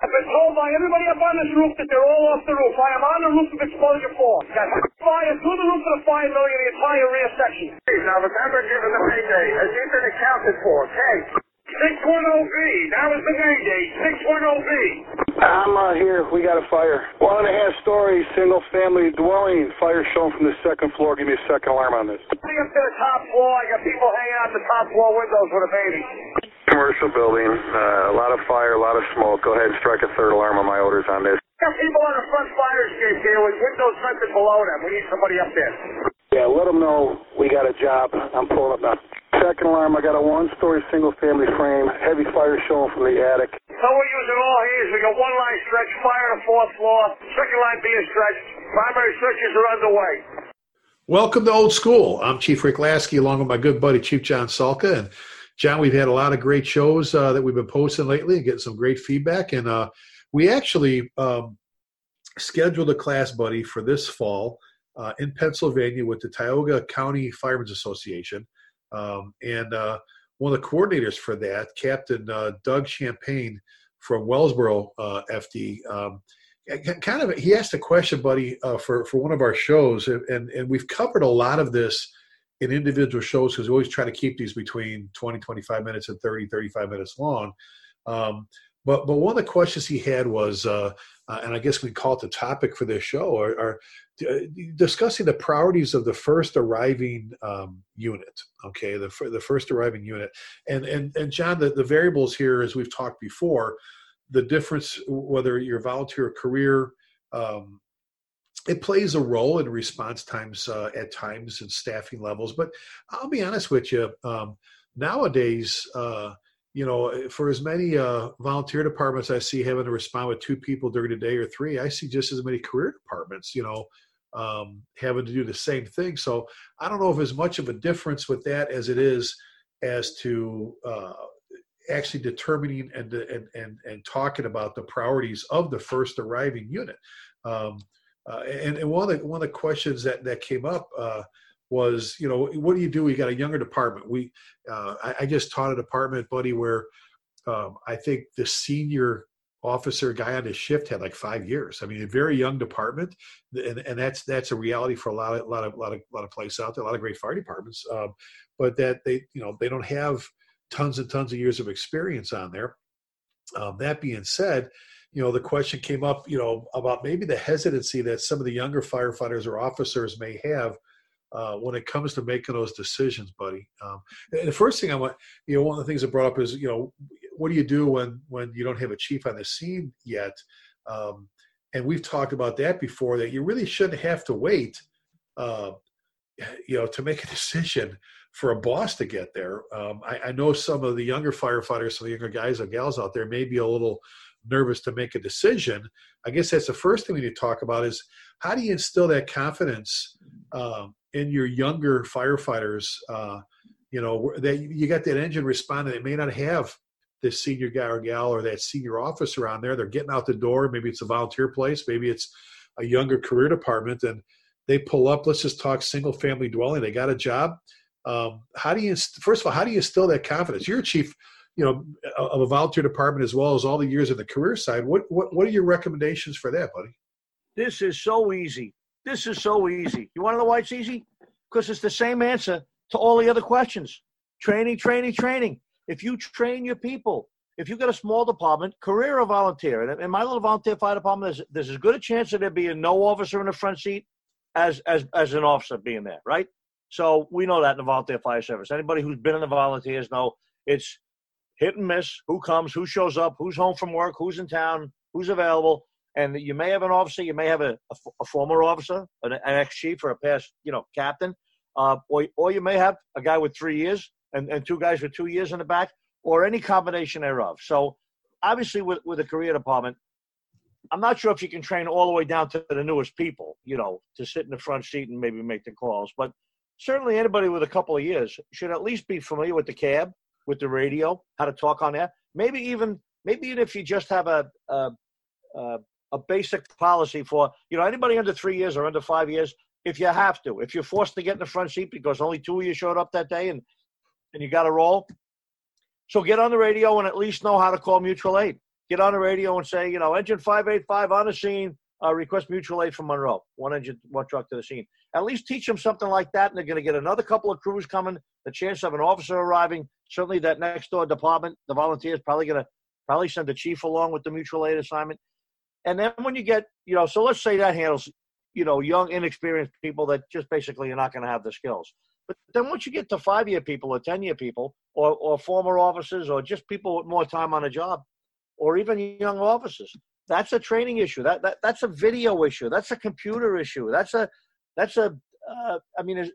I've been told by everybody up on this roof that they're all off the roof. I am on the roof of exposure four. Got fire through the roof of the fire building in the entire rear section. Now remember, given the payday, has he been accounted for? Kate. 610B. That was the Mayday. 610B. I'm uh, here. We got a fire. One and a half story, single family dwelling. Fire shown from the second floor. Give me a second alarm on this. Coming up to the top floor. I got people hanging out the top floor windows with a baby. Commercial building. Uh, a lot of fire, a lot of smoke. Go ahead and strike a third alarm on my orders on this. Got people on the front fire escape here with windows vented below them. We need somebody up there. Yeah, let them know we got a job. I'm pulling up now. Second alarm, I got a one-story single-family frame. Heavy fire showing from the attic. So we're using all hands. We got one line stretch, fire on the fourth floor, second line being stretched. Primary searches are underway. Welcome to Old School. I'm Chief Rick Lasky along with my good buddy Chief John Salka. And John, we've had a lot of great shows uh, that we've been posting lately and getting some great feedback. And uh, we actually um, scheduled a class, buddy, for this fall uh, in Pennsylvania with the Tioga County Firemen's Association. Um, and uh, one of the coordinators for that, Captain uh, Doug Champagne from Wellsboro uh, FD, um, kind of he asked a question, buddy, for for one of our shows, and and we've covered a lot of this in individual shows because we always try to keep these between 20 25 minutes and 30 35 minutes long. Um, but but one of the questions he had was uh, uh, and i guess we call it the topic for this show are, are uh, discussing the priorities of the first arriving um, unit okay? The, the first arriving unit. And and and john the, the variables here as we've talked before the difference whether you're volunteer career um, it plays a role in response times uh, at times and staffing levels but i'll be honest with you um, nowadays uh, you know for as many uh, volunteer departments i see having to respond with two people during the day or three i see just as many career departments you know um, having to do the same thing. So i don't know if there's much of a difference with that as it is as to uh, actually determining and, and and and talking about the priorities of the first arriving unit. Um, uh, and, and, one of the one of the questions that that came up uh, was, you know, what do you do? We got a younger department. We, uh, I, I, just taught a department, buddy, where um, I think the senior officer guy on his shift had like five years. I mean, a very young department, and, and that's that's a reality for a lot of lot of lot of lot of places out there. A lot of great fire departments, um, but that they you know they don't have tons and tons of years of experience on there. Um, that being said, you know, the question came up, you know, about maybe the hesitancy that some of the younger firefighters or officers may have uh, when it comes to making those decisions, buddy. Um, and the first thing I want, you know, one of the things I brought up is, you know, what do you do when when you don't have a chief on the scene yet? Um, and we've talked about that before. That you really shouldn't have to wait, uh, you know, to make a decision for a boss to get there. Um, I, I, know some of the younger firefighters, some of the younger guys and gals out there may be a little nervous to make a decision. I guess that's the first thing we need to talk about is how do you instill that confidence um, in your younger firefighters? Uh, you know that you got that engine responding. They may not have this senior guy or gal or that senior officer on there. They're getting out the door. Maybe it's a volunteer place. Maybe it's a younger career department, and they pull up. Let's just talk single family dwelling. They got a job. Um, how do you first of all how do you instill that confidence? You're a chief you know, of a volunteer department as well as all the years in the career side. What what what are your recommendations for that, buddy? This is so easy. This is so easy. You want to know why it's easy? Because it's the same answer to all the other questions. Training, training, training. If you train your people, if you've got a small department, career or volunteer, and in my little volunteer fire department, there's, there's as good a chance that there being no officer in the front seat as as as an officer being there, right? So we know that in the volunteer fire service. Anybody who's been in the volunteers know it's hit and miss. Who comes? Who shows up? Who's home from work? Who's in town? Who's available? And you may have an officer, you may have a, a, a former officer, an, an ex-chief, or a past, you know, captain, uh, or or you may have a guy with three years and, and two guys with two years in the back, or any combination thereof. So, obviously, with with a career department, I'm not sure if you can train all the way down to the newest people, you know, to sit in the front seat and maybe make the calls. But certainly, anybody with a couple of years should at least be familiar with the cab, with the radio, how to talk on air. Maybe even maybe even if you just have a a, a, a basic policy for you know anybody under three years or under five years, if you have to, if you're forced to get in the front seat because only two of you showed up that day and and you got to roll, so get on the radio and at least know how to call mutual aid. get on the radio and say, you know, engine 585 on the scene, uh, request mutual aid from Monroe, one engine, one truck to the scene. At least teach them something like that, and they're going to get another couple of crews coming. The chance of an officer arriving, certainly that next door department, the volunteers probably going to probably send the chief along with the mutual aid assignment. And then when you get, you know, so let's say that handles, you know, young, inexperienced people that just basically are not going to have the skills. But then once you get to five year people or 10 year people or, or former officers or just people with more time on a job or even young officers, that's a training issue. That, that that's a video issue. That's a computer issue. That's a that's a. Uh, I mean,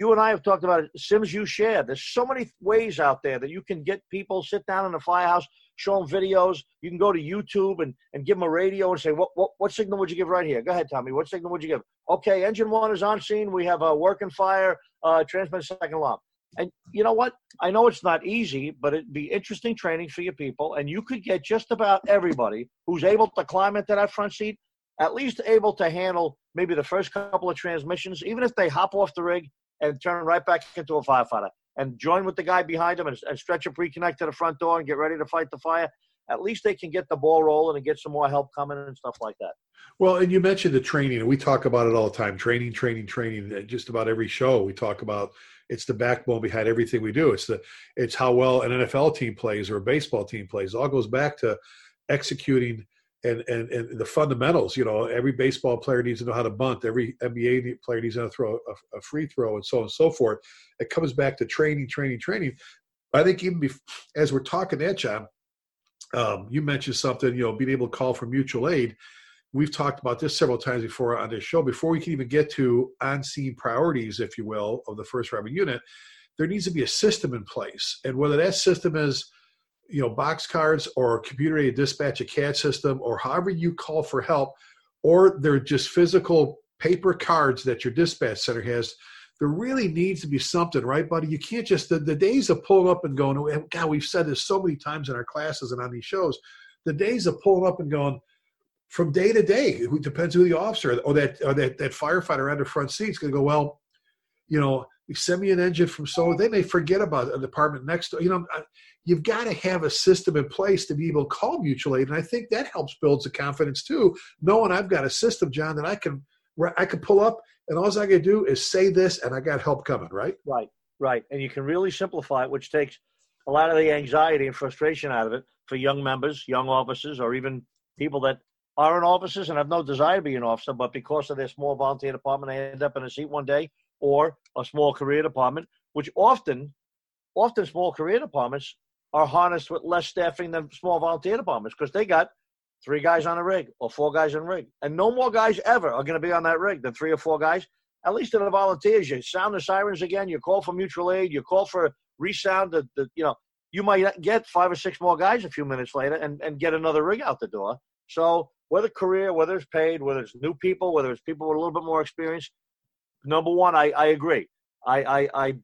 you and I have talked about it. SimsUShare. There's so many ways out there that you can get people sit down in the firehouse, show them videos. You can go to YouTube and, and give them a radio and say, what, what what signal would you give right here? Go ahead, Tommy. What signal would you give? Okay, engine one is on scene. We have a working fire. Uh, transmit second alarm. And you know what? I know it's not easy, but it'd be interesting training for your people. And you could get just about everybody who's able to climb into that front seat, at least able to handle maybe the first couple of transmissions, even if they hop off the rig and turn right back into a firefighter and join with the guy behind them and, and stretch a pre-connect to the front door and get ready to fight the fire. At least they can get the ball rolling and get some more help coming and stuff like that. Well, and you mentioned the training, and we talk about it all the time training, training, training. Just about every show, we talk about it's the backbone behind everything we do. It's the it's how well an NFL team plays or a baseball team plays. It all goes back to executing and, and and the fundamentals. You know, every baseball player needs to know how to bunt. Every NBA player needs to know how to throw a, a free throw, and so on and so forth. It comes back to training, training, training. I think even as we're talking that, John, um, you mentioned something. You know, being able to call for mutual aid we've talked about this several times before on this show. Before we can even get to on-scene priorities, if you will, of the first responder unit, there needs to be a system in place. And whether that system is, you know, box cards or computer-aided dispatch, a CAD system, or however you call for help, or they're just physical paper cards that your dispatch center has. There really needs to be something, right, buddy? You can't just the, the days of pulling up and going. Oh, God, we've said this so many times in our classes and on these shows. The days of pulling up and going from day to day. It depends who the officer or that or that that firefighter under front seat is going to go. Well, you know, send me an engine from so they may forget about a department next door. You know, you've got to have a system in place to be able to call mutual aid, and I think that helps builds the confidence too. Knowing I've got a system, John, that I can I can pull up, and all I to do is say this, and I got help coming. Right. Right. Right. And you can really simplify it, which takes a lot of the anxiety and frustration out of it for young members, young officers, or even people that aren't officers and have no desire to be an officer, but because of their small volunteer department, they end up in a seat one day or a small career department, which often, often small career departments are harnessed with less staffing than small volunteer departments because they got three guys on a rig or four guys on a rig. And no more guys ever are going to be on that rig than three or four guys. At least in the volunteers, you sound the sirens again, you call for mutual aid, you call for resound the, the you know, you might get five or six more guys a few minutes later and, and get another rig out the door. So whether career, whether it's paid, whether it's new people, whether it's people with a little bit more experience. Number one, I, I agree. I, I, I,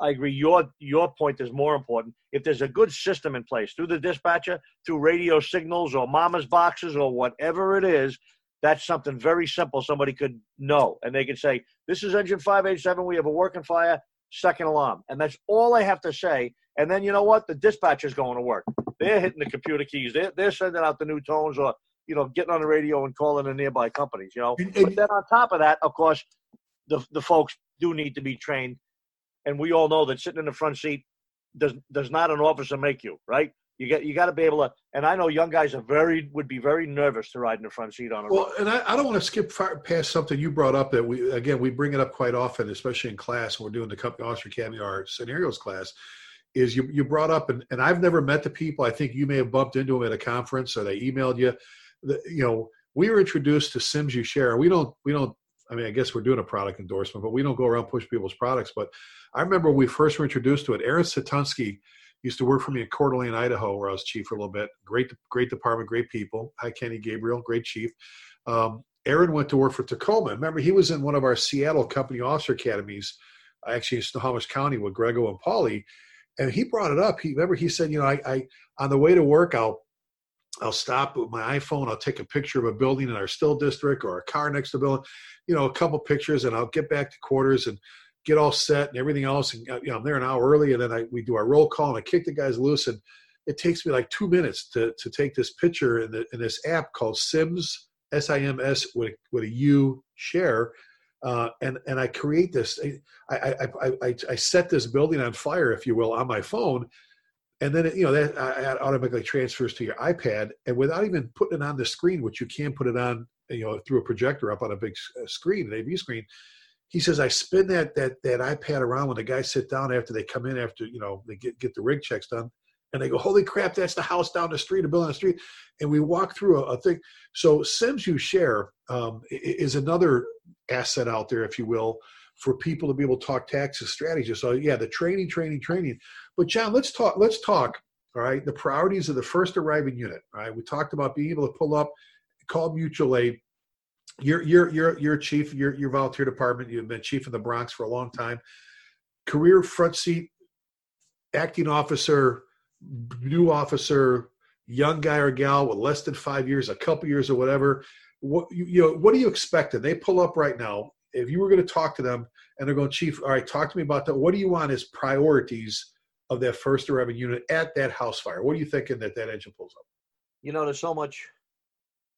I agree. Your your point is more important. If there's a good system in place through the dispatcher, through radio signals or mama's boxes or whatever it is, that's something very simple. Somebody could know, and they could say, "This is engine 587. We have a working fire, second alarm," and that's all I have to say. And then you know what? The dispatcher's going to work. They're hitting the computer keys. They're they're sending out the new tones or you know, getting on the radio and calling the nearby companies, you know. And, and, but then on top of that, of course, the the folks do need to be trained, and we all know that sitting in the front seat does does not an officer make you right. You get you got to be able to. And I know young guys are very would be very nervous to ride in the front seat on a. Well, road. and I, I don't want to skip far, past something you brought up that we again we bring it up quite often, especially in class when we're doing the company officer academy our scenarios class is you, you brought up and, and I've never met the people. I think you may have bumped into them at a conference or they emailed you the, you know, we were introduced to SimsUShare. We don't, we don't. I mean, I guess we're doing a product endorsement, but we don't go around push people's products. But I remember we first were introduced to it. Aaron Satunsky used to work for me in Coeur d'Alene, Idaho, where I was chief for a little bit. Great, great department, great people. Hi, Kenny Gabriel, great chief. Um, Aaron went to work for Tacoma. Remember, he was in one of our Seattle company officer academies, actually in Snohomish County with Grego and Paulie. And he brought it up. He remember he said, you know, I, I on the way to work, I'll I'll stop with my iPhone. I'll take a picture of a building in our still district or a car next to building, you know, a couple pictures, and I'll get back to quarters and get all set and everything else. And you know, I'm there an hour early, and then I we do our roll call and I kick the guys loose. And it takes me like two minutes to to take this picture in the in this app called Sims S I M S with with a U share. Uh, and and I create this. I, I I I I set this building on fire, if you will, on my phone, and then it, you know that uh, automatically transfers to your iPad, and without even putting it on the screen, which you can put it on, you know, through a projector up on a big uh, screen, an AV screen. He says I spin that that that iPad around when the guys sit down after they come in after you know they get get the rig checks done, and they go, "Holy crap, that's the house down the street, a building on the street," and we walk through a, a thing. So SimsUShare um, is another asset out there, if you will, for people to be able to talk taxes strategy. So yeah, the training, training, training. But John, let's talk. Let's talk. All right, the priorities of the first arriving unit. All right, we talked about being able to pull up, call mutual aid. You're you're you're you're chief. You're your volunteer department. You've been chief in the Bronx for a long time. Career front seat, acting officer, new officer, young guy or gal with less than five years, a couple years or whatever. What you, you know? What do you expect? And they pull up right now if you were going to talk to them and they're going, Chief, all right, talk to me about that. What do you want as priorities of that first arriving unit at that house fire? What are you thinking that that engine pulls up? You know, there's so much,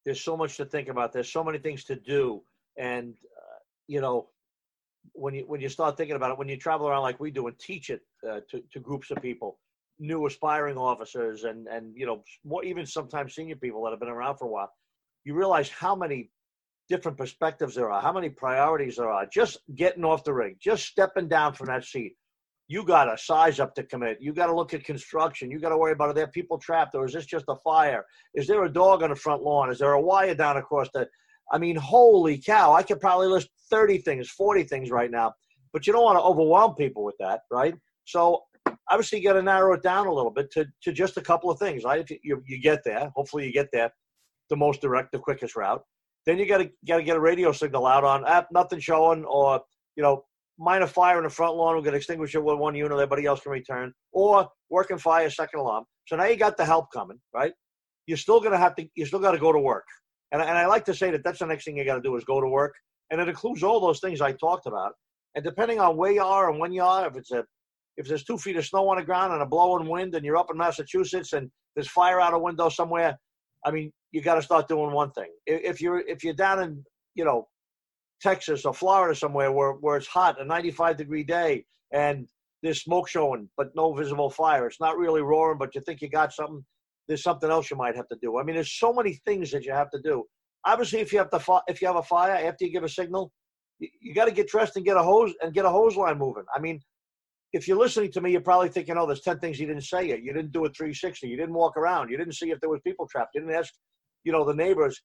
there's so much to think about. There's so many things to do, and uh, you know, when you when you start thinking about it, when you travel around like we do and teach it uh, to to groups of people, new aspiring officers, and and you know, more even sometimes senior people that have been around for a while, you realize how many different perspectives there are, how many priorities there are. Just getting off the rig, just stepping down from that seat. You got to size up to commit. You got to look at construction. You got to worry about are there people trapped or is this just a fire? Is there a dog on the front lawn? Is there a wire down across the? I mean, holy cow! I could probably list thirty things, forty things right now. But you don't want to overwhelm people with that, right? So obviously, you got to narrow it down a little bit to, to just a couple of things. Right? If you, you, get there, hopefully you get there the most direct, the quickest route. Then you got to got to get a radio signal out on app, nothing showing, or you know, minor fire in the front lawn. Going to extinguish it with one unit. Everybody else can return, or working fire, second alarm. So now you got the help coming, right? You're still to have to. You still got to go to work, and and I like to say that that's the next thing you got to do is go to work, and it includes all those things I talked about. And depending on where you are and when you are, if it's a if there's two feet of snow on the ground and a blowing wind, and you're up in Massachusetts and there's fire out a window somewhere, I mean, you got to start doing one thing. If you're if you're down in you know Texas or Florida somewhere where where it's hot, a 95 degree day, and there's smoke showing but no visible fire, it's not really roaring, but you think you got something. There's something else you might have to do. I mean, there's so many things that you have to do. Obviously, if you have to if you have a fire after you give a signal, you, you got to get dressed and get a hose and get a hose line moving. I mean, if you're listening to me, you're probably thinking, oh, there's 10 things you didn't say yet. You didn't do a 360. You didn't walk around. You didn't see if there was people trapped. You didn't ask, you know, the neighbors.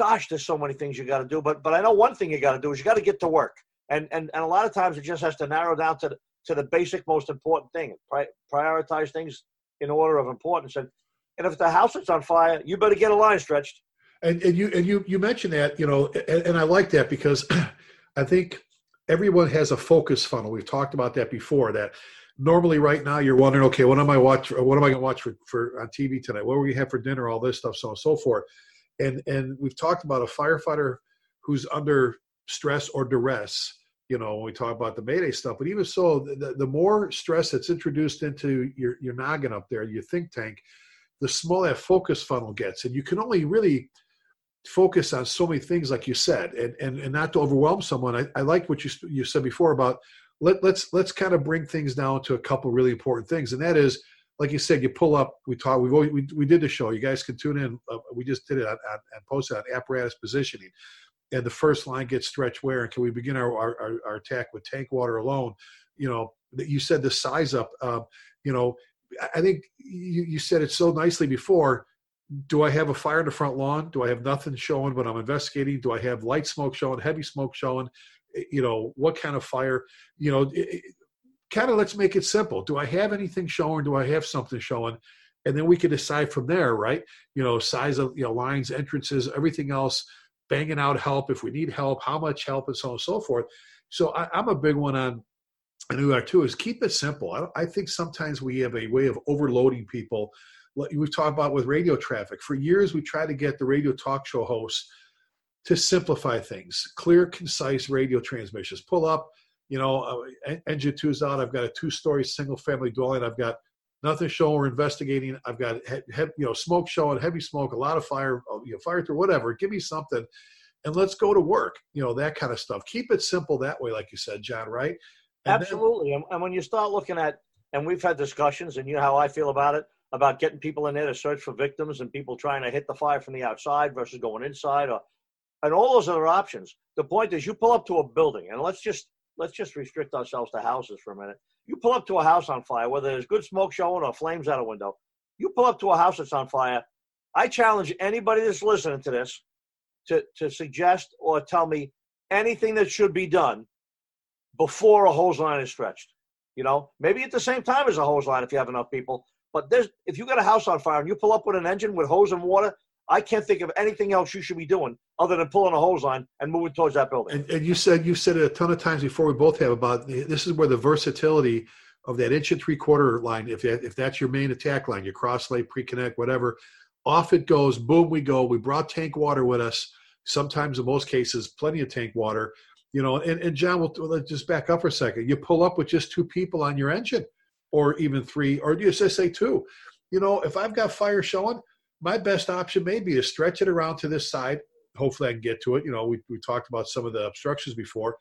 Gosh, there's so many things you got to do. But but I know one thing you got to do is you got to get to work. And, and and a lot of times it just has to narrow down to the, to the basic, most important thing. Pri- prioritize things in order of importance. And and if the house is on fire, you better get a line stretched. And and you and you you mentioned that, you know, and, and I like that because I think everyone has a focus funnel. We've talked about that before. That normally right now you're wondering, okay, what am I watch? What am I going to watch for, for on TV tonight? What are we have for dinner? All this stuff, so on and so forth. And and we've talked about a firefighter who's under stress or duress. You know, when we talk about the Mayday stuff, but even so, the, the more stress that's introduced into your your noggin up there, your think tank, the smaller that focus funnel gets, and you can only really focus on so many things like you said and and, and not to overwhelm someone i, I like what you you said before about let, let's let's kind of bring things down to a couple really important things and that is like you said you pull up we talk we've always, we, we did the show you guys can tune in uh, we just did it on, on, and posted on apparatus positioning and the first line gets stretched where and can we begin our, our, our attack with tank water alone you know you said the size up uh, you know i think you, you said it so nicely before do I have a fire in the front lawn? Do I have nothing showing but I'm investigating? Do I have light smoke showing, heavy smoke showing? Eh, you know, what kind of fire? You know, kind of let's make it simple. Do I have anything showing? Do I have something showing? And then we can decide from there, right? You know, size of you know lines, entrances, everything else, banging out help if we need help, how much help, and so on and so forth. So I, am a big one on and who are too is keep it simple. I, I think sometimes we have a way of overloading people we've talked about with radio traffic. For years, we tried to get the radio talk show hosts to simplify things, clear, concise radio transmissions. Pull up, you know, uh, engine two's out. I've got a two-story single-family dwelling. I've got nothing showing. We're investigating. I've got you know smoke showing, heavy smoke, a lot of fire, uh, you know, fire through whatever. Give me something, and let's go to work. You know that kind of stuff. Keep it simple that way, like you said, John. Right? And Absolutely. Then, and when you start looking at, and we've had discussions, and you know how I feel about it about getting people in there to search for victims and people trying to hit the fire from the outside versus going inside, or and all those other options. The point is, you pull up to a building, and let's just let's just restrict ourselves to houses for a minute. You pull up to a house on fire, whether there's good smoke showing or flames out a window. You pull up to a house that's on fire. I challenge anybody that's listening to this to, to suggest or tell me anything that should be done before a hose line is stretched. You know, maybe at the same time as a hose line if you have enough people. But there's if you got a house on fire and you pull up with an engine with hose and water, I can't think of anything else you should be doing other than pulling a hose line and moving towards that building. And, and you said you said it a ton of times before. We both have about this is where the versatility of that inch and three quarter line. If that, if that's your main attack line, your cross lay, pre connect, whatever, off it goes. Boom, we go. We brought tank water with us. Sometimes, in most cases, plenty of tank water. You know, and, and John, we'll, let's just back up for a second. You pull up with just two people on your engine, or even three, or you just say two. You know, if I've got fire showing, my best option may be to stretch it around to this side. Hopefully, I can get to it. You know, we, we talked about some of the obstructions before,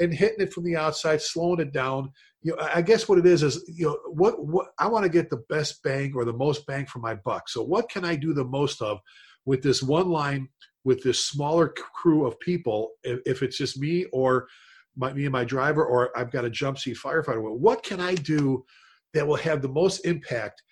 and hitting it from the outside, slowing it down. You know, I guess what it is is you know what what I want to get the best bang or the most bang for my buck. So what can I do the most of with this one line with this smaller crew of people? If, if it's just me or my, me and my driver, or I've got a jump seat firefighter. What can I do that will have the most impact?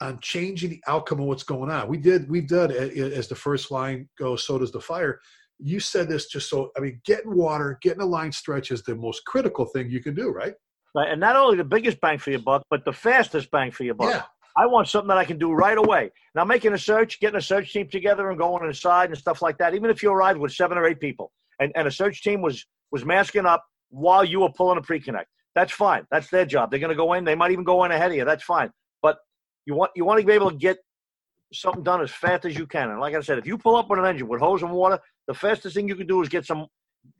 On changing the outcome of what's going on. We did, we've done as the first line goes, so does the fire. You said this just so, I mean, getting water, getting a line stretch is the most critical thing you can do, right? Right. And not only the biggest bang for your buck, but the fastest bang for your buck. Yeah. I want something that I can do right away. Now, making a search, getting a search team together and going inside and stuff like that, even if you arrived with seven or eight people and, and a search team was, was masking up while you were pulling a pre connect, that's fine. That's their job. They're going to go in. They might even go in ahead of you. That's fine. You want you want to be able to get something done as fast as you can. And like I said, if you pull up with an engine with hose and water, the fastest thing you can do is get some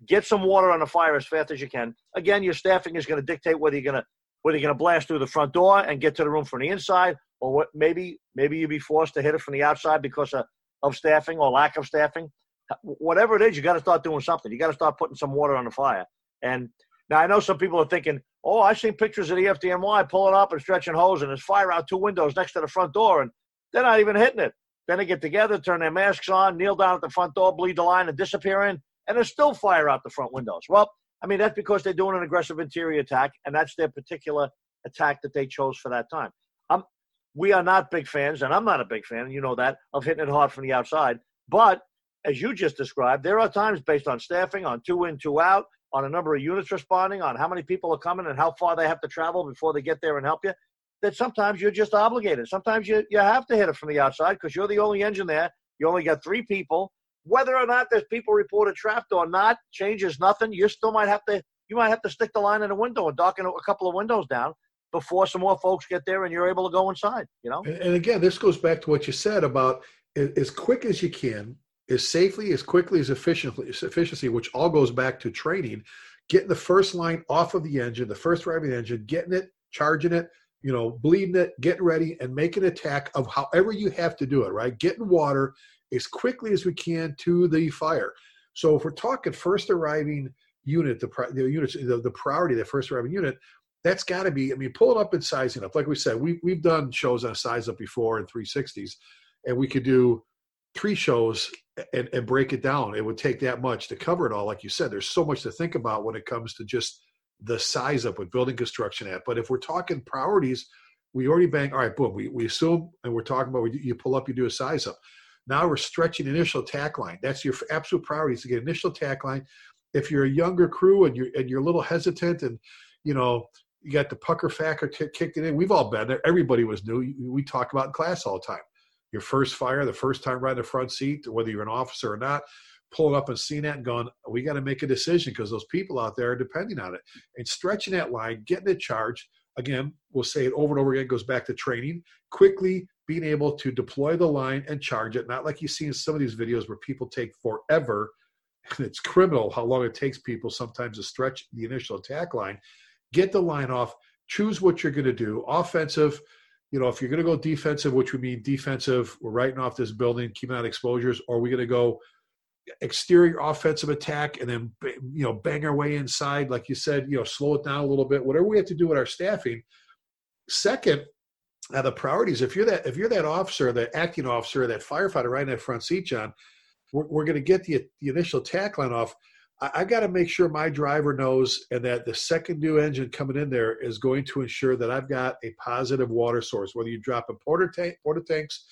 get some water on the fire as fast as you can. Again, your staffing is going to dictate whether you're going to whether you're going to blast through the front door and get to the room from the inside, or what maybe maybe you'll be forced to hit it from the outside because of, of staffing or lack of staffing. Whatever it is, you got to start doing something. You got to start putting some water on the fire. And now I know some people are thinking, Oh, I've seen pictures of the FDNY pulling up and stretching hose, and there's fire out two windows next to the front door, and they're not even hitting it. Then they get together, turn their masks on, kneel down at the front door, bleed the line, and disappear in, and there's still fire out the front windows. Well, I mean, that's because they're doing an aggressive interior attack, and that's their particular attack that they chose for that time. Um, we are not big fans, and I'm not a big fan, you know that, of hitting it hard from the outside. But as you just described, there are times based on staffing, on two in, two out, on a number of units responding, on how many people are coming and how far they have to travel before they get there and help you, that sometimes you're just obligated. Sometimes you, you have to hit it from the outside because you're the only engine there. You only got three people. Whether or not there's people reported trapped or not changes nothing. You still might have to you might have to stick the line in a window and darken a couple of windows down before some more folks get there and you're able to go inside. You know. And, and again, this goes back to what you said about as quick as you can as safely, as quickly, as efficiently, as efficiency, which all goes back to training, getting the first line off of the engine, the first driving engine, getting it, charging it, you know, bleeding it, getting ready, and making an attack of however you have to do it, right? Getting water as quickly as we can to the fire. So if we're talking first arriving unit, the, the units, the, the priority, the first arriving unit, that's got to be, I mean, pull it up and sizing up. Like we said, we, we've done shows on size up before in 360s, and we could do three shows and, and break it down. It would take that much to cover it all. Like you said, there's so much to think about when it comes to just the size up with building construction at. But if we're talking priorities, we already bang, all right, boom, we, we assume, and we're talking about, you pull up, you do a size up. Now we're stretching initial attack line. That's your absolute priority is to get initial attack line. If you're a younger crew and you're, and you're a little hesitant and, you know, you got the pucker factor kicked it in. We've all been there. Everybody was new. We talk about class all the time your first fire, the first time riding the front seat, whether you're an officer or not, pulling up and seeing that and going, we got to make a decision because those people out there are depending on it. And stretching that line, getting it charged, again, we'll say it over and over again, goes back to training, quickly being able to deploy the line and charge it, not like you see in some of these videos where people take forever. And it's criminal how long it takes people sometimes to stretch the initial attack line. Get the line off, choose what you're going to do, offensive, you know, if you're going to go defensive, which would mean defensive, we're writing off this building, keeping out exposures, or are we going to go exterior offensive attack and then you know bang our way inside, like you said, you know, slow it down a little bit, whatever we have to do with our staffing. Second, now the priorities. If you're that if you're that officer, that acting officer, that firefighter right in that front seat, John, we're, we're going to get the the initial tack line off. I, I got to make sure my driver knows and that the second new engine coming in there is going to ensure that I've got a positive water source. Whether you drop a porta tank, porta tanks,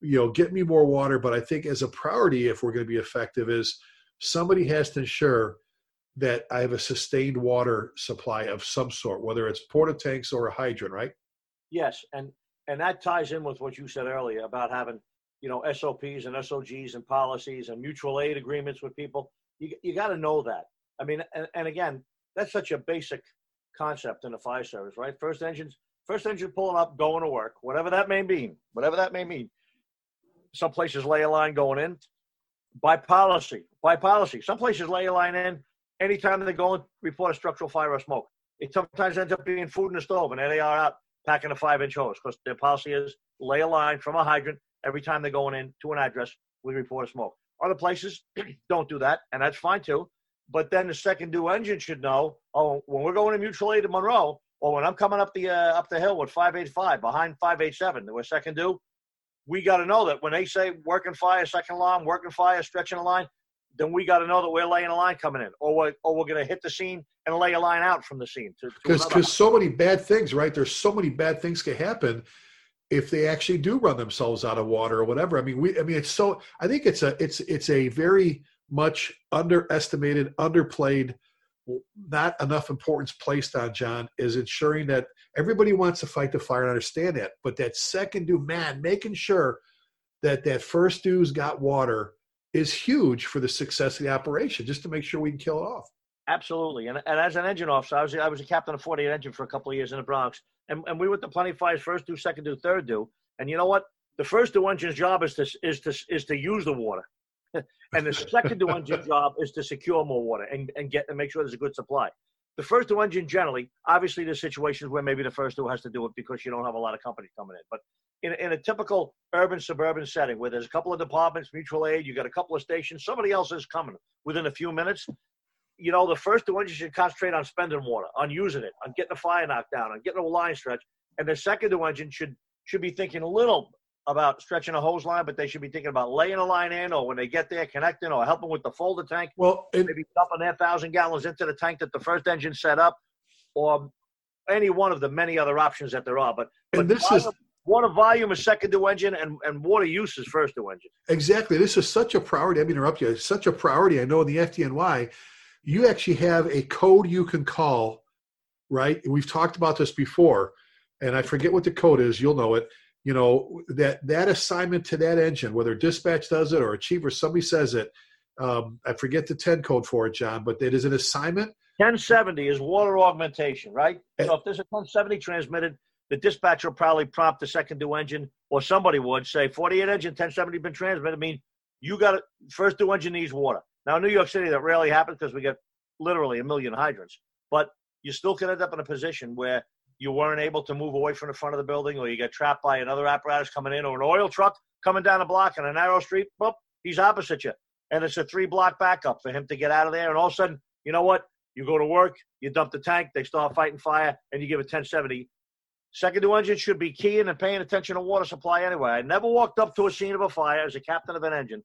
you know, get me more water. But I think as a priority, if we're going to be effective, is somebody has to ensure that I have a sustained water supply of some sort, whether it's porta tanks or a hydrant, right? Yes, and and that ties in with what you said earlier about having you know SOPs and SOGs and policies and mutual aid agreements with people. You you got to know that. I mean, and, and again, that's such a basic concept in the fire service, right? First engines, first engine pulling up, going to work, whatever that may mean, whatever that may mean. Some places lay a line going in by policy, by policy. Some places lay a line in anytime they go and report a structural fire or smoke. It sometimes ends up being food in the stove, and there they are out packing a five inch hose because their policy is lay a line from a hydrant every time they're going in to an address we report a smoke. Other places don't do that, and that's fine too. But then the second due engine should know, oh, when we're going to mutual aid to Monroe, or when I'm coming up the uh, up the hill with 585 behind 587, we're second due, we got to know that when they say working fire, second line, working fire, stretching a line, then we got to know that we're laying a line coming in, or we're, or we're going to hit the scene and lay a line out from the scene. Because because so many bad things, right? There's so many bad things can happen if they actually do run themselves out of water or whatever. I mean, we I mean it's so I think it's a it's it's a very much underestimated, underplayed, not enough importance placed on John is ensuring that everybody wants to fight the fire and understand that, but that second due man making sure that that first due's got water is huge for the success of the operation, just to make sure we can kill it off. Absolutely. And, and as an engine officer, I was, I was a captain of 48 engine for a couple of years in the Bronx. And, and we were the plenty fires first due, second due, third do. And you know what? The first due engine's job is to, is to, is to use the water. and the second due engine job is to secure more water and, and get and make sure there's a good supply. The first due engine generally, obviously there's situations where maybe the first due has to do it because you don't have a lot of company coming in. But in, in a typical urban suburban setting where there's a couple of departments, mutual aid, you got a couple of stations, somebody else is coming within a few minutes. You know, the first due engine should concentrate on spending water, on using it, on getting the fire knocked down, on getting a line stretch. And the second two engine should should be thinking a little about stretching a hose line, but they should be thinking about laying a line in, or when they get there, connecting, or helping with the folder tank. Well, and, maybe dumping their thousand gallons into the tank that the first engine set up, or any one of the many other options that there are. But, but this volume, is water volume is second due engine, and, and water use is first due engine. Exactly. This is such a priority. I mean, interrupt you. It's such a priority. I know in the FDNY, you actually have a code you can call, right? We've talked about this before, and I forget what the code is. You'll know it you know that that assignment to that engine whether dispatch does it or a chief or somebody says it um, i forget the 10 code for it john but it is an assignment 1070 is water augmentation right and, so if there's a 1070 transmitted the dispatcher will probably prompt the second due engine or somebody would say 48 engine 1070 been transmitted i mean you got it first due engine needs water now in new york city that rarely happens because we get literally a million hydrants but you still can end up in a position where you weren't able to move away from the front of the building, or you get trapped by another apparatus coming in, or an oil truck coming down a block on a narrow street, boop, he's opposite you. And it's a three block backup for him to get out of there. And all of a sudden, you know what? You go to work, you dump the tank, they start fighting fire, and you give it 1070. Second due engine should be keying and paying attention to water supply anyway. I never walked up to a scene of a fire as a captain of an engine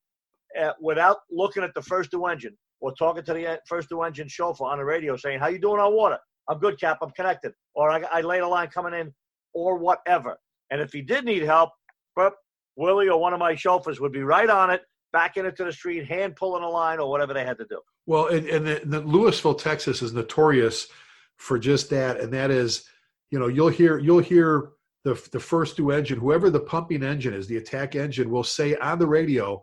uh, without looking at the first due engine or talking to the first due engine chauffeur on the radio saying, How you doing on water? I'm good, Cap. I'm connected. Or I, I laid a line coming in, or whatever. And if he did need help, Willie or one of my chauffeurs would be right on it, backing it to the street, hand pulling a line, or whatever they had to do. Well, and, and the, the Lewisville, Texas, is notorious for just that, and that is, you know, you'll hear you'll hear the the first due engine, whoever the pumping engine is, the attack engine, will say on the radio,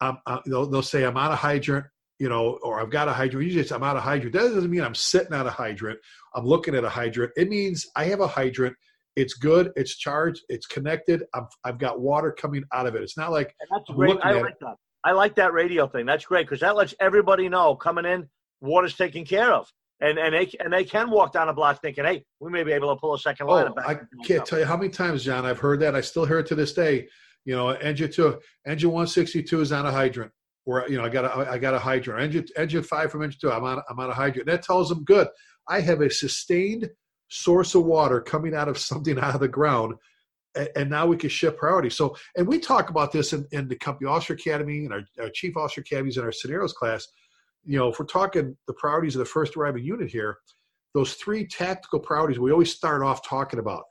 um, uh, they'll, they'll say, "I'm out of hydrant you know, or I've got a hydrant. Usually it's I'm out of hydrant. That doesn't mean I'm sitting at a hydrant. I'm looking at a hydrant. It means I have a hydrant. It's good. It's charged. It's connected. I've, I've got water coming out of it. It's not like and that's great. I like that. I like that radio thing. That's great because that lets everybody know coming in, water's taken care of. And and they and they can walk down a block thinking, hey, we may be able to pull a second line. Oh, I can't tell you how many times, John, I've heard that. I still hear it to this day. You know, engine two, engine 162 is on a hydrant. Or you know, I got a I got a hydrant. Engine engine five from engine two, I'm on I'm on a hydrant. That tells them good. I have a sustained source of water coming out of something out of the ground and now we can shift priority. So, and we talk about this in, in the company officer academy and our, our, chief officer academies and our scenarios class. You know, if we're talking the priorities of the first arriving unit here, those three tactical priorities we always start off talking about: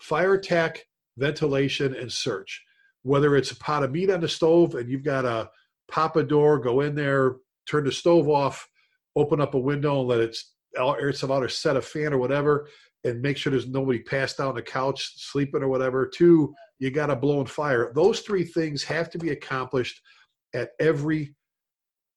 fire attack, ventilation, and search. Whether it's a pot of meat on the stove and you've got to pop a door, go in there, turn the stove off, open up a window and let it air some out or set a fan or whatever and make sure there's nobody passed out on the couch sleeping or whatever. Two, you got to blow and fire. Those three things have to be accomplished at every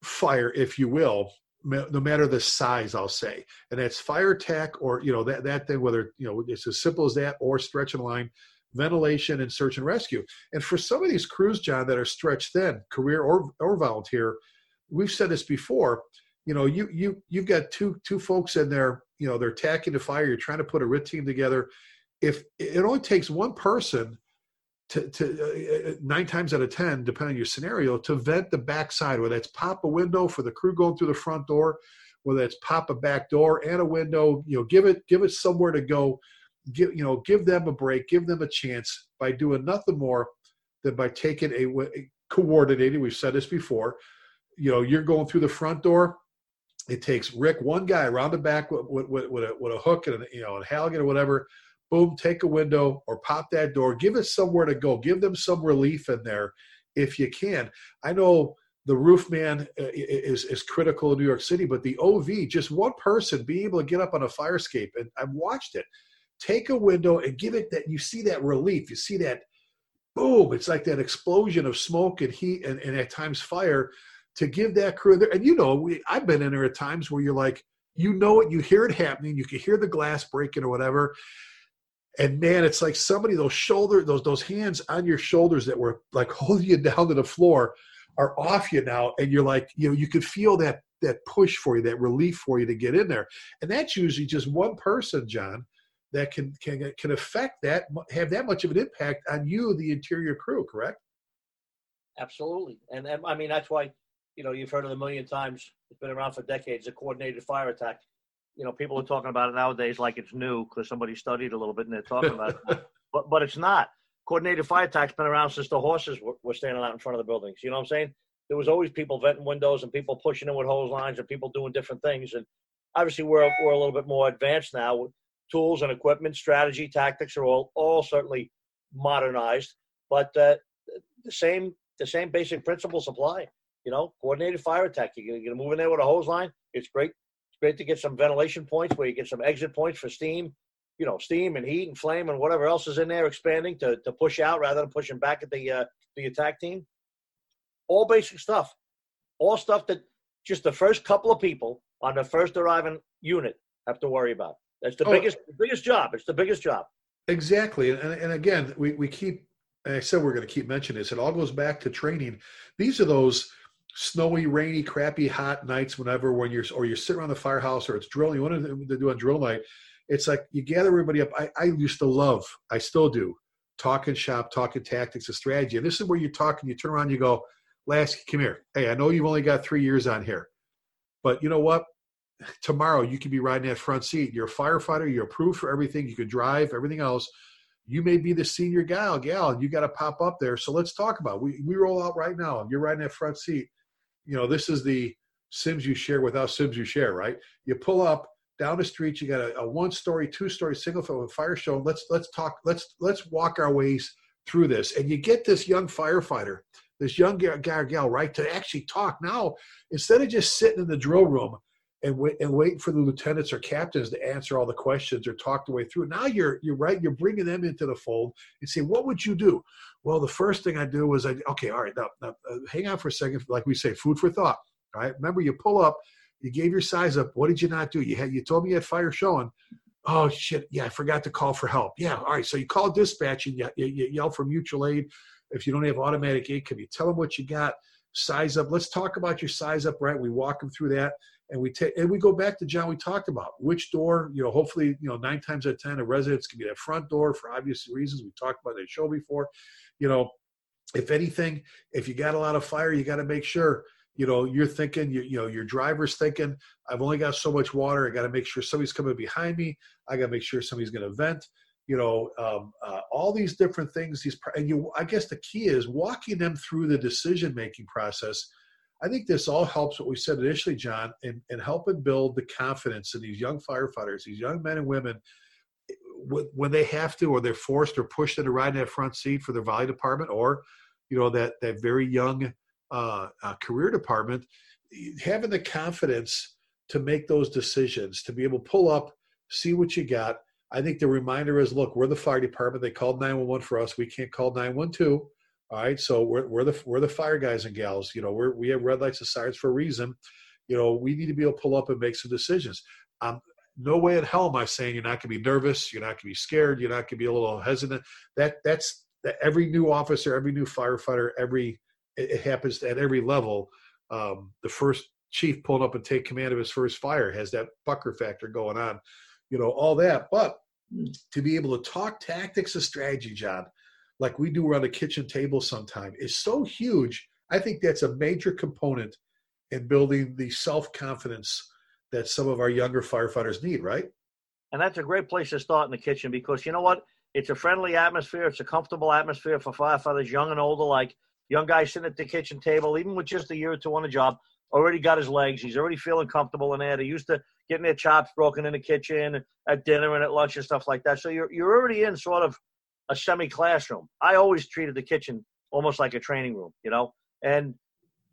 fire, if you will, no matter the size, I'll say. And that's fire attack or, you know, that, that thing, whether, you know, it's as simple as that or stretch and line, ventilation and search and rescue. And for some of these crews, John, that are stretched thin, career or, or volunteer, we've said this before, you know, you, you, you've got two, two folks in there you know they're attacking the fire you're trying to put a RIT team together if it only takes one person to, to uh, uh, nine times out of ten depending on your scenario to vent the backside whether it's pop a window for the crew going through the front door whether it's pop a back door and a window you know give it give it somewhere to go give you know give them a break give them a chance by doing nothing more than by taking a, coordinated we've said this before you know you're going through the front door it takes Rick, one guy around the back with, with, with, a, with a hook and a, you know a halligan or whatever. Boom, take a window or pop that door. Give it somewhere to go. Give them some relief in there if you can. I know the roof man uh, is, is critical in New York City, but the OV, just one person being able to get up on a fire escape, and I've watched it, take a window and give it that you see that relief. You see that boom, it's like that explosion of smoke and heat and, and at times fire to give that crew there. And you know, we, I've been in there at times where you're like, you know it, you hear it happening, you can hear the glass breaking or whatever. And man, it's like somebody those shoulder, those those hands on your shoulders that were like holding you down to the floor are off you now, and you're like, you know, you could feel that that push for you, that relief for you to get in there. And that's usually just one person, John, that can can can affect that, have that much of an impact on you, the interior crew. Correct? Absolutely, and, and I mean that's why you know, you've heard it a million times. It's been around for decades. A coordinated fire attack. You know, people are talking about it nowadays like it's new because somebody studied a little bit and they're talking about it. But but it's not. Coordinated fire attack's been around since the horses were, were standing out in front of the buildings. You know what I'm saying? There was always people venting windows and people pushing in with hose lines and people doing different things. And obviously, we're we're a little bit more advanced now. Tools and equipment, strategy, tactics are all all certainly modernized, but uh, the same the same basic principles apply you know, coordinated fire attack. You're going to move in there with a hose line. It's great. It's great to get some ventilation points where you get some exit points for steam, you know, steam and heat and flame and whatever else is in there expanding to, to push out rather than pushing back at the uh, the attack team. All basic stuff. All stuff that just the first couple of people on the first arriving unit have to worry about. That's the oh, biggest biggest job. It's the biggest job. Exactly. And, and again, we, we keep, I said we're going to keep mentioning this. It all goes back to training. These are those snowy, rainy, crappy, hot nights, whenever when you're or you're sitting around the firehouse or it's drilling, you want to do on drill night. It's like you gather everybody up. I, I used to love, I still do, talking shop, talking tactics and strategy. And this is where you talk and you turn around, and you go, Lasky, come here. Hey, I know you've only got three years on here, but you know what? Tomorrow you could be riding that front seat. You're a firefighter, you're approved for everything, you can drive, everything else. You may be the senior gal, gal, and you got to pop up there. So let's talk about it. we we roll out right now. You're riding that front seat you know, this is the SimsUShare without SimsUShare, right? You pull up down the street, you got a, a one story, two story single fire show. Let's let's talk, let's let's walk our ways through this. And you get this young firefighter, this young guy gal, right, to actually talk. Now, instead of just sitting in the drill room and wait and waiting for the lieutenants or captains to answer all the questions or talk the way through. Now you're you're right. You're bringing them into the fold and say, what would you do? Well, the first thing I do was I okay, all right, now, now uh, hang on for a second. Like we say, food for thought. Right? Remember, you pull up, you gave your size up. What did you not do? You had you told me you had fire showing. Oh shit! Yeah, I forgot to call for help. Yeah, all right. So you call dispatch and you, you, you yell for mutual aid. If you don't have automatic aid, can you tell them what you got? Size up. Let's talk about your size up. Right? We walk them through that, and we take and we go back to John. We talked about which door. You know, hopefully, you know, nine times out of ten, a residence can be that front door for obvious reasons. We talked about that show before. You know, if anything, if you got a lot of fire, you got to make sure you know you're thinking you, you know your driver's thinking i've only got so much water i got to make sure somebody's coming behind me i got to make sure somebody's going to vent you know um, uh, all these different things these and you i guess the key is walking them through the decision making process i think this all helps what we said initially john and, and helping build the confidence in these young firefighters these young men and women when they have to or they're forced or pushed into riding that front seat for their volley department or you know that that very young uh, uh, career department, having the confidence to make those decisions, to be able to pull up, see what you got. I think the reminder is, look, we're the fire department. They called 911 for us. We can't call 912. All right, so we're, we're the we're the fire guys and gals. You know, we're we have red lights and sirens for a reason. You know, we need to be able to pull up and make some decisions. Um, no way in hell am I saying you're not going to be nervous, you're not going to be scared, you're not going to be a little hesitant. That that's that every new officer, every new firefighter, every it happens at every level. Um, the first chief pulling up and take command of his first fire has that pucker factor going on, you know, all that. But hmm. to be able to talk tactics and strategy, John, like we do around the kitchen table sometime, is so huge. I think that's a major component in building the self confidence that some of our younger firefighters need, right? And that's a great place to start in the kitchen because you know what? It's a friendly atmosphere. It's a comfortable atmosphere for firefighters, young and old alike. Young guy sitting at the kitchen table, even with just a year or two on the job, already got his legs. He's already feeling comfortable in there. They used to getting their chops broken in the kitchen at dinner and at lunch and stuff like that. So you're you're already in sort of a semi classroom. I always treated the kitchen almost like a training room, you know. And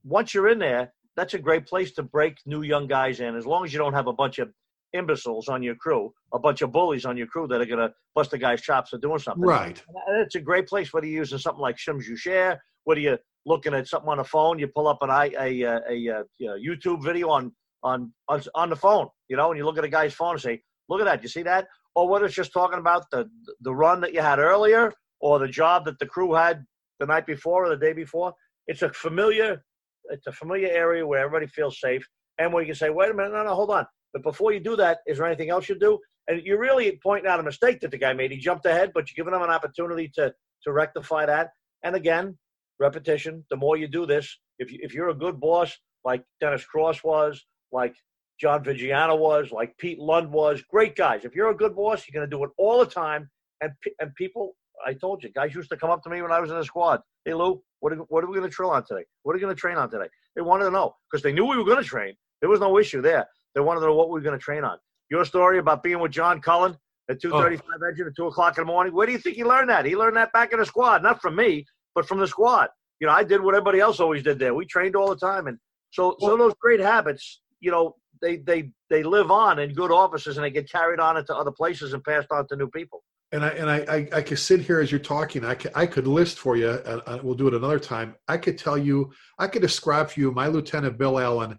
once you're in there, that's a great place to break new young guys in, as long as you don't have a bunch of imbeciles on your crew, a bunch of bullies on your crew that are going to bust a guy's chops for doing something. Right. And It's a great place whether you're using something like SimsUShare what whether you're looking at something on the phone? You pull up an a, uh, a, uh, a, a, YouTube video on, on on on the phone, you know, and you look at a guy's phone and say, "Look at that! You see that?" Or whether it's just talking about the the run that you had earlier, or the job that the crew had the night before or the day before. It's a familiar it's a familiar area where everybody feels safe, and where you can say, "Wait a minute, no, no, hold on." But before you do that, is there anything else you do? And you're really pointing out a mistake that the guy made. He jumped ahead, but you're giving him an opportunity to to rectify that. And again, repetition. The more you do this, if, you, if you're a good boss, like Dennis Cross was, like John Vigiano was, like Pete Lund was, great guys. If you're a good boss, you're going to do it all the time. And and people, I told you, guys used to come up to me when I was in the squad. Hey Lou, what are, what are we going to drill on today? What are we going to train on today? They wanted to know because they knew we were going to train. There was no issue there. They wanted to know what we were going to train on. Your story about being with John Cullen at 2:35 oh. engine at two o'clock in the morning. Where do you think he learned that? He learned that back in the squad, not from me but from the squad. You know, I did what everybody else always did there. We trained all the time, and so so those great habits, you know, they they they live on in good offices, and they get carried on into other places and passed on to new people. And I and I I, I could sit here as you're talking. I could, I could list for you. Uh, we'll do it another time. I could tell you. I could describe for you my Lieutenant Bill Allen,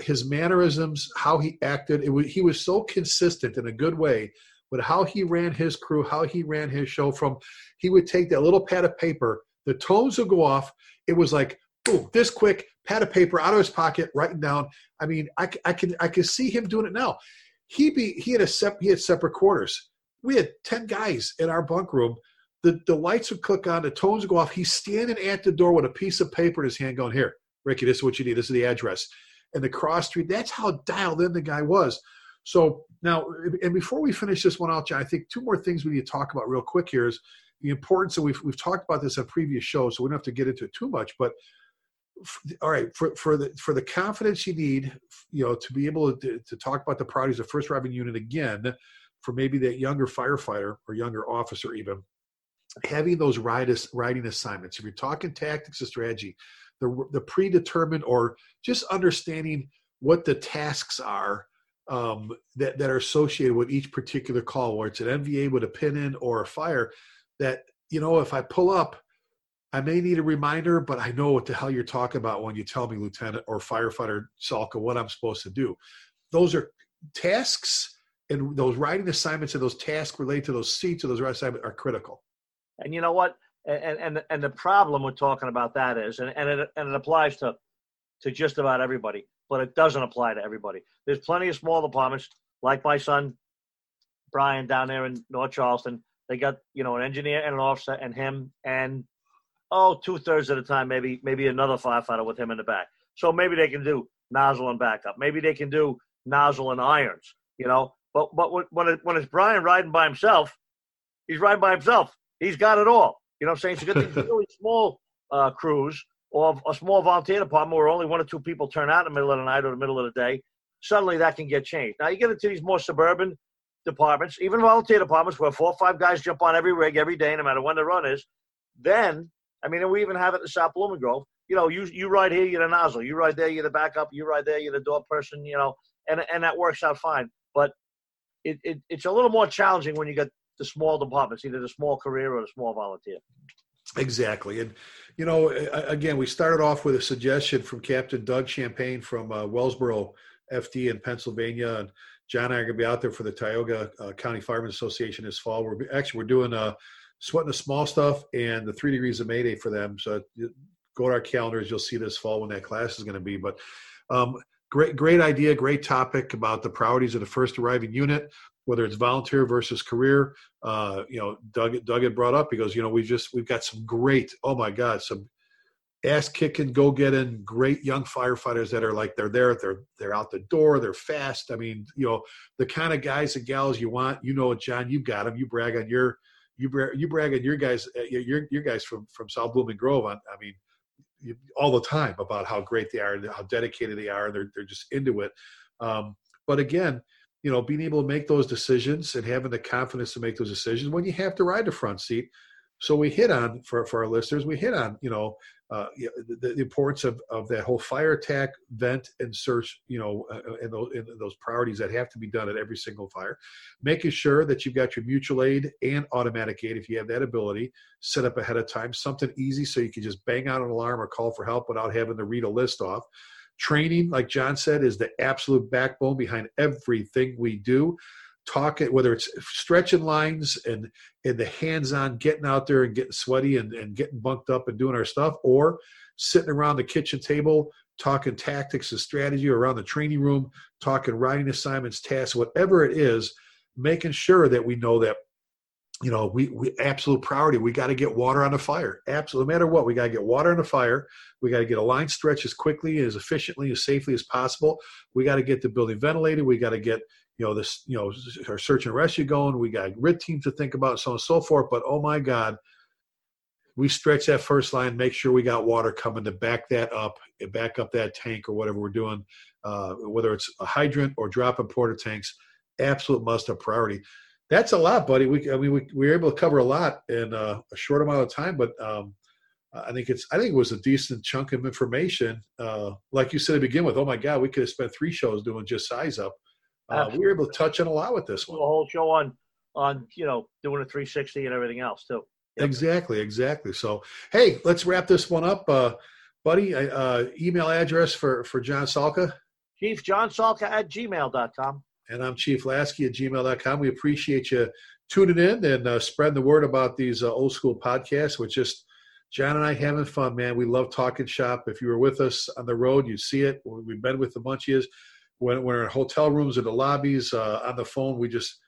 his mannerisms, how he acted. It was, he was so consistent in a good way but how he ran his crew, how he ran his show from he would take that little pad of paper, the tones would go off. It was like, boom, this quick, pad of paper out of his pocket, writing down. I mean, I, I can I can see him doing it now. He be he had a sep, he had separate quarters. We had ten guys in our bunk room. The the lights would click on, the tones would go off. He's standing at the door with a piece of paper in his hand, going, "Here, Ricky, this is what you need. This is the address." And the cross street. That's how dialed in the guy was. So now, and before we finish this one out, John, I think two more things we need to talk about real quick here is the importance, and we've, we've talked about this on previous shows, so we don't have to get into it too much, but all right, for, for the for the confidence you need, you know, to be able to, to talk about the priorities of first arriving unit again, for maybe that younger firefighter or younger officer even, having those ride, riding assignments. If you're talking tactics and strategy, the the predetermined or just understanding what the tasks are um, that, that are associated with each particular call, where it's an MVA with a pin in or a fire, that, you know, if I pull up, I may need a reminder, but I know what the hell you're talking about when you tell me, Lieutenant or Firefighter Salka, what I'm supposed to do. Those are tasks and those riding assignments and those tasks related to those seats or those riding assignments are critical. And you know what? And and and the problem with talking about that is, and, and it and it applies to to just about everybody but it doesn't apply to everybody. There's plenty of small departments, like my son Brian down there in North Charleston. They got you know an engineer and an officer and him and oh two thirds of the time maybe maybe another firefighter with him in the back. So maybe they can do nozzle and backup. Maybe they can do nozzle and irons. You know, but but when it, when it's Brian riding by himself, he's riding by himself. He's got it all. You know what I'm saying? So you got these really small uh, crews or a small volunteer department where only one or two people turn out in the middle of the night or the middle of the day. Suddenly that can get changed. Now you get into these more suburban departments, even volunteer departments where four or five guys jump on every rig every day, no matter when the run is. Then, I mean, we even have it in South Blooming Grove. You know, you you ride here, you're the nozzle. You ride there, you're the backup. You ride there, you're the door person. You know, and and that works out fine. But it, it it's a little more challenging when you get the small departments, either the small career or the small volunteer. Exactly, and you know, again, we started off with a suggestion from Captain Doug Champagne from uh, Wellsboro FD in Pennsylvania, and John and I are going to be out there for the Tioga uh, County Firemen Association this fall. We're actually we're doing uh, sweating the small stuff and the three degrees of Mayday for them. So go to our calendars, you'll see this fall when that class is going to be. But um, great, great idea, great topic about the priorities of the first arriving unit, whether it's volunteer versus career. Uh, you know, Doug, Doug had brought up because you know we just we've got some great, oh my God, some ass kicking, go getting great young firefighters that are like they're there, they're they're out the door, they're fast. I mean, you know, the kind of guys and gals you want. You know, John, you've got them. You brag on your you brag, you brag on your guys, uh, your your guys from from South Blooming Grove. On, I mean, you, all the time about how great they are and how dedicated they are. They're they're just into it. Um, but again, you know, being able to make those decisions and having the confidence to make those decisions when you have to ride the front seat. So we hit on for for our listeners, we hit on you know uh, the, the, importance of, of that whole fire attack, vent, and search, you know, uh, uh, and, those, and those priorities that have to be done at every single fire. Making sure that you've got your mutual aid and automatic aid, if you have that ability, set up ahead of time. Something easy so you can just bang out an alarm or call for help without having to read a list off. Training, like John said, is the absolute backbone behind everything we do talking whether it's stretching lines and and the hands-on getting out there and getting sweaty and, and getting bunked up and doing our stuff or sitting around the kitchen table talking tactics and strategy around the training room talking riding assignments tasks whatever it is making sure that we know that you know we, we absolute priority we got to get water on the fire. Absolutely no matter what we got to get water on the fire. We got to get a line stretch as quickly as efficiently as safely as possible. We got to get the building ventilated. We got to get you know this you know our search and rescue going we got RIT team to think about so on and so forth but oh my god we stretch that first line make sure we got water coming to back that up back up that tank or whatever we're doing uh, whether it's a hydrant or dropping porta tanks absolute must have priority that's a lot buddy we i mean we, we were able to cover a lot in uh, a short amount of time but um, I think it's. I think it was a decent chunk of information. Uh, like you said to begin with. Oh my God, we could have spent three shows doing just size up. Uh, we were able to touch on a lot with this one. The whole show on on you know doing a 360 and everything else too. Yep. Exactly, exactly. So hey, let's wrap this one up, uh, buddy. Uh, email address for for John Salka. Chief John Salka at gmail.com. And I'm Chief Lasky at gmail.com. We appreciate you tuning in and uh, spreading the word about these uh, old school podcasts. With just John and I having fun, man. We love talking shop. If you were with us on the road, you'd see it. We've been with the Munchies when we're in hotel rooms or the lobbies uh, on the phone we just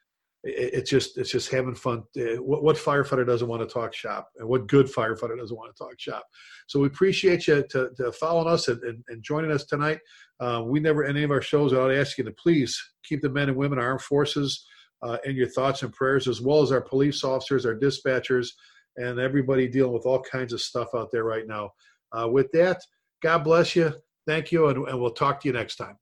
it, it's just it's just having fun. Uh, what, what, firefighter doesn't want to talk shop? And what good firefighter doesn't want to talk shop? So we appreciate you to, to following us and, and, and, joining us tonight. Uh, we never any of our shows without asking you to please keep the men and women armed forces uh, in your thoughts and prayers as well as our police officers our dispatchers and everybody dealing with all kinds of stuff out there right now. Uh, with that god bless you thank you and, and we'll talk to you next time